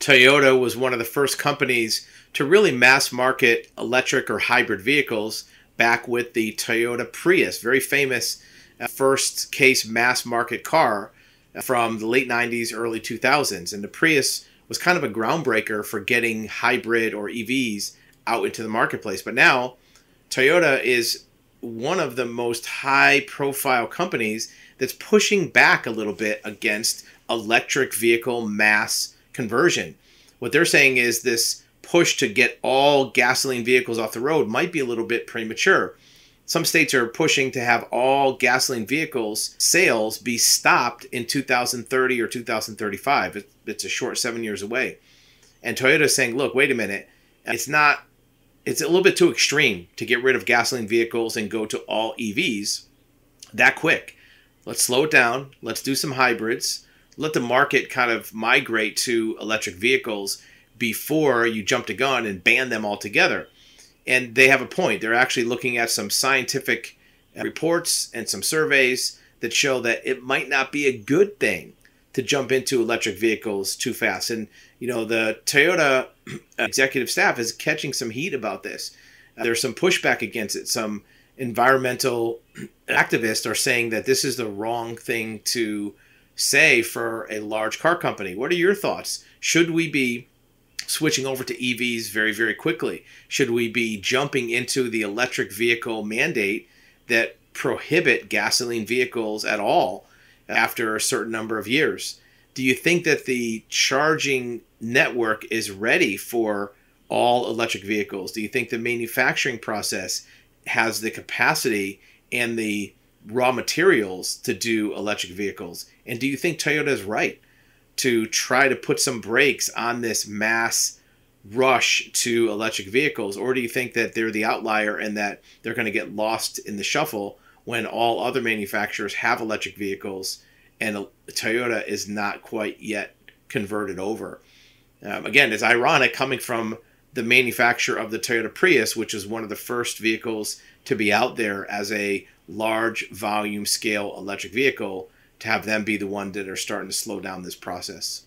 Toyota was one of the first companies to really mass market electric or hybrid vehicles back with the Toyota Prius, very famous uh, first case mass market car from the late 90s, early 2000s. And the Prius was kind of a groundbreaker for getting hybrid or EVs out into the marketplace. But now, Toyota is one of the most high profile companies that's pushing back a little bit against electric vehicle mass conversion. What they're saying is this push to get all gasoline vehicles off the road might be a little bit premature. Some states are pushing to have all gasoline vehicles sales be stopped in 2030 or 2035. It's a short seven years away. And Toyota is saying, look, wait a minute. It's not, it's a little bit too extreme to get rid of gasoline vehicles and go to all EVs that quick. Let's slow it down. Let's do some hybrids. Let the market kind of migrate to electric vehicles before you jump the gun and ban them altogether and they have a point. They're actually looking at some scientific reports and some surveys that show that it might not be a good thing to jump into electric vehicles too fast. And you know, the Toyota executive staff is catching some heat about this. Uh, there's some pushback against it. Some environmental activists are saying that this is the wrong thing to say for a large car company. What are your thoughts? Should we be switching over to EVs very, very quickly? Should we be jumping into the electric vehicle mandate that prohibit gasoline vehicles at all after a certain number of years? Do you think that the charging network is ready for all electric vehicles? Do you think the manufacturing process has the capacity and the raw materials to do electric vehicles? And do you think Toyota is right? to try to put some brakes on this mass rush to electric vehicles? Or do you think that they're the outlier and that they're going to get lost in the shuffle when all other manufacturers have electric vehicles and Toyota is not quite yet converted over? Um, again, it's ironic coming from the manufacturer of the Toyota Prius, which is one of the first vehicles to be out there as a large volume scale electric vehicle to have them be the one that are starting to slow down this process.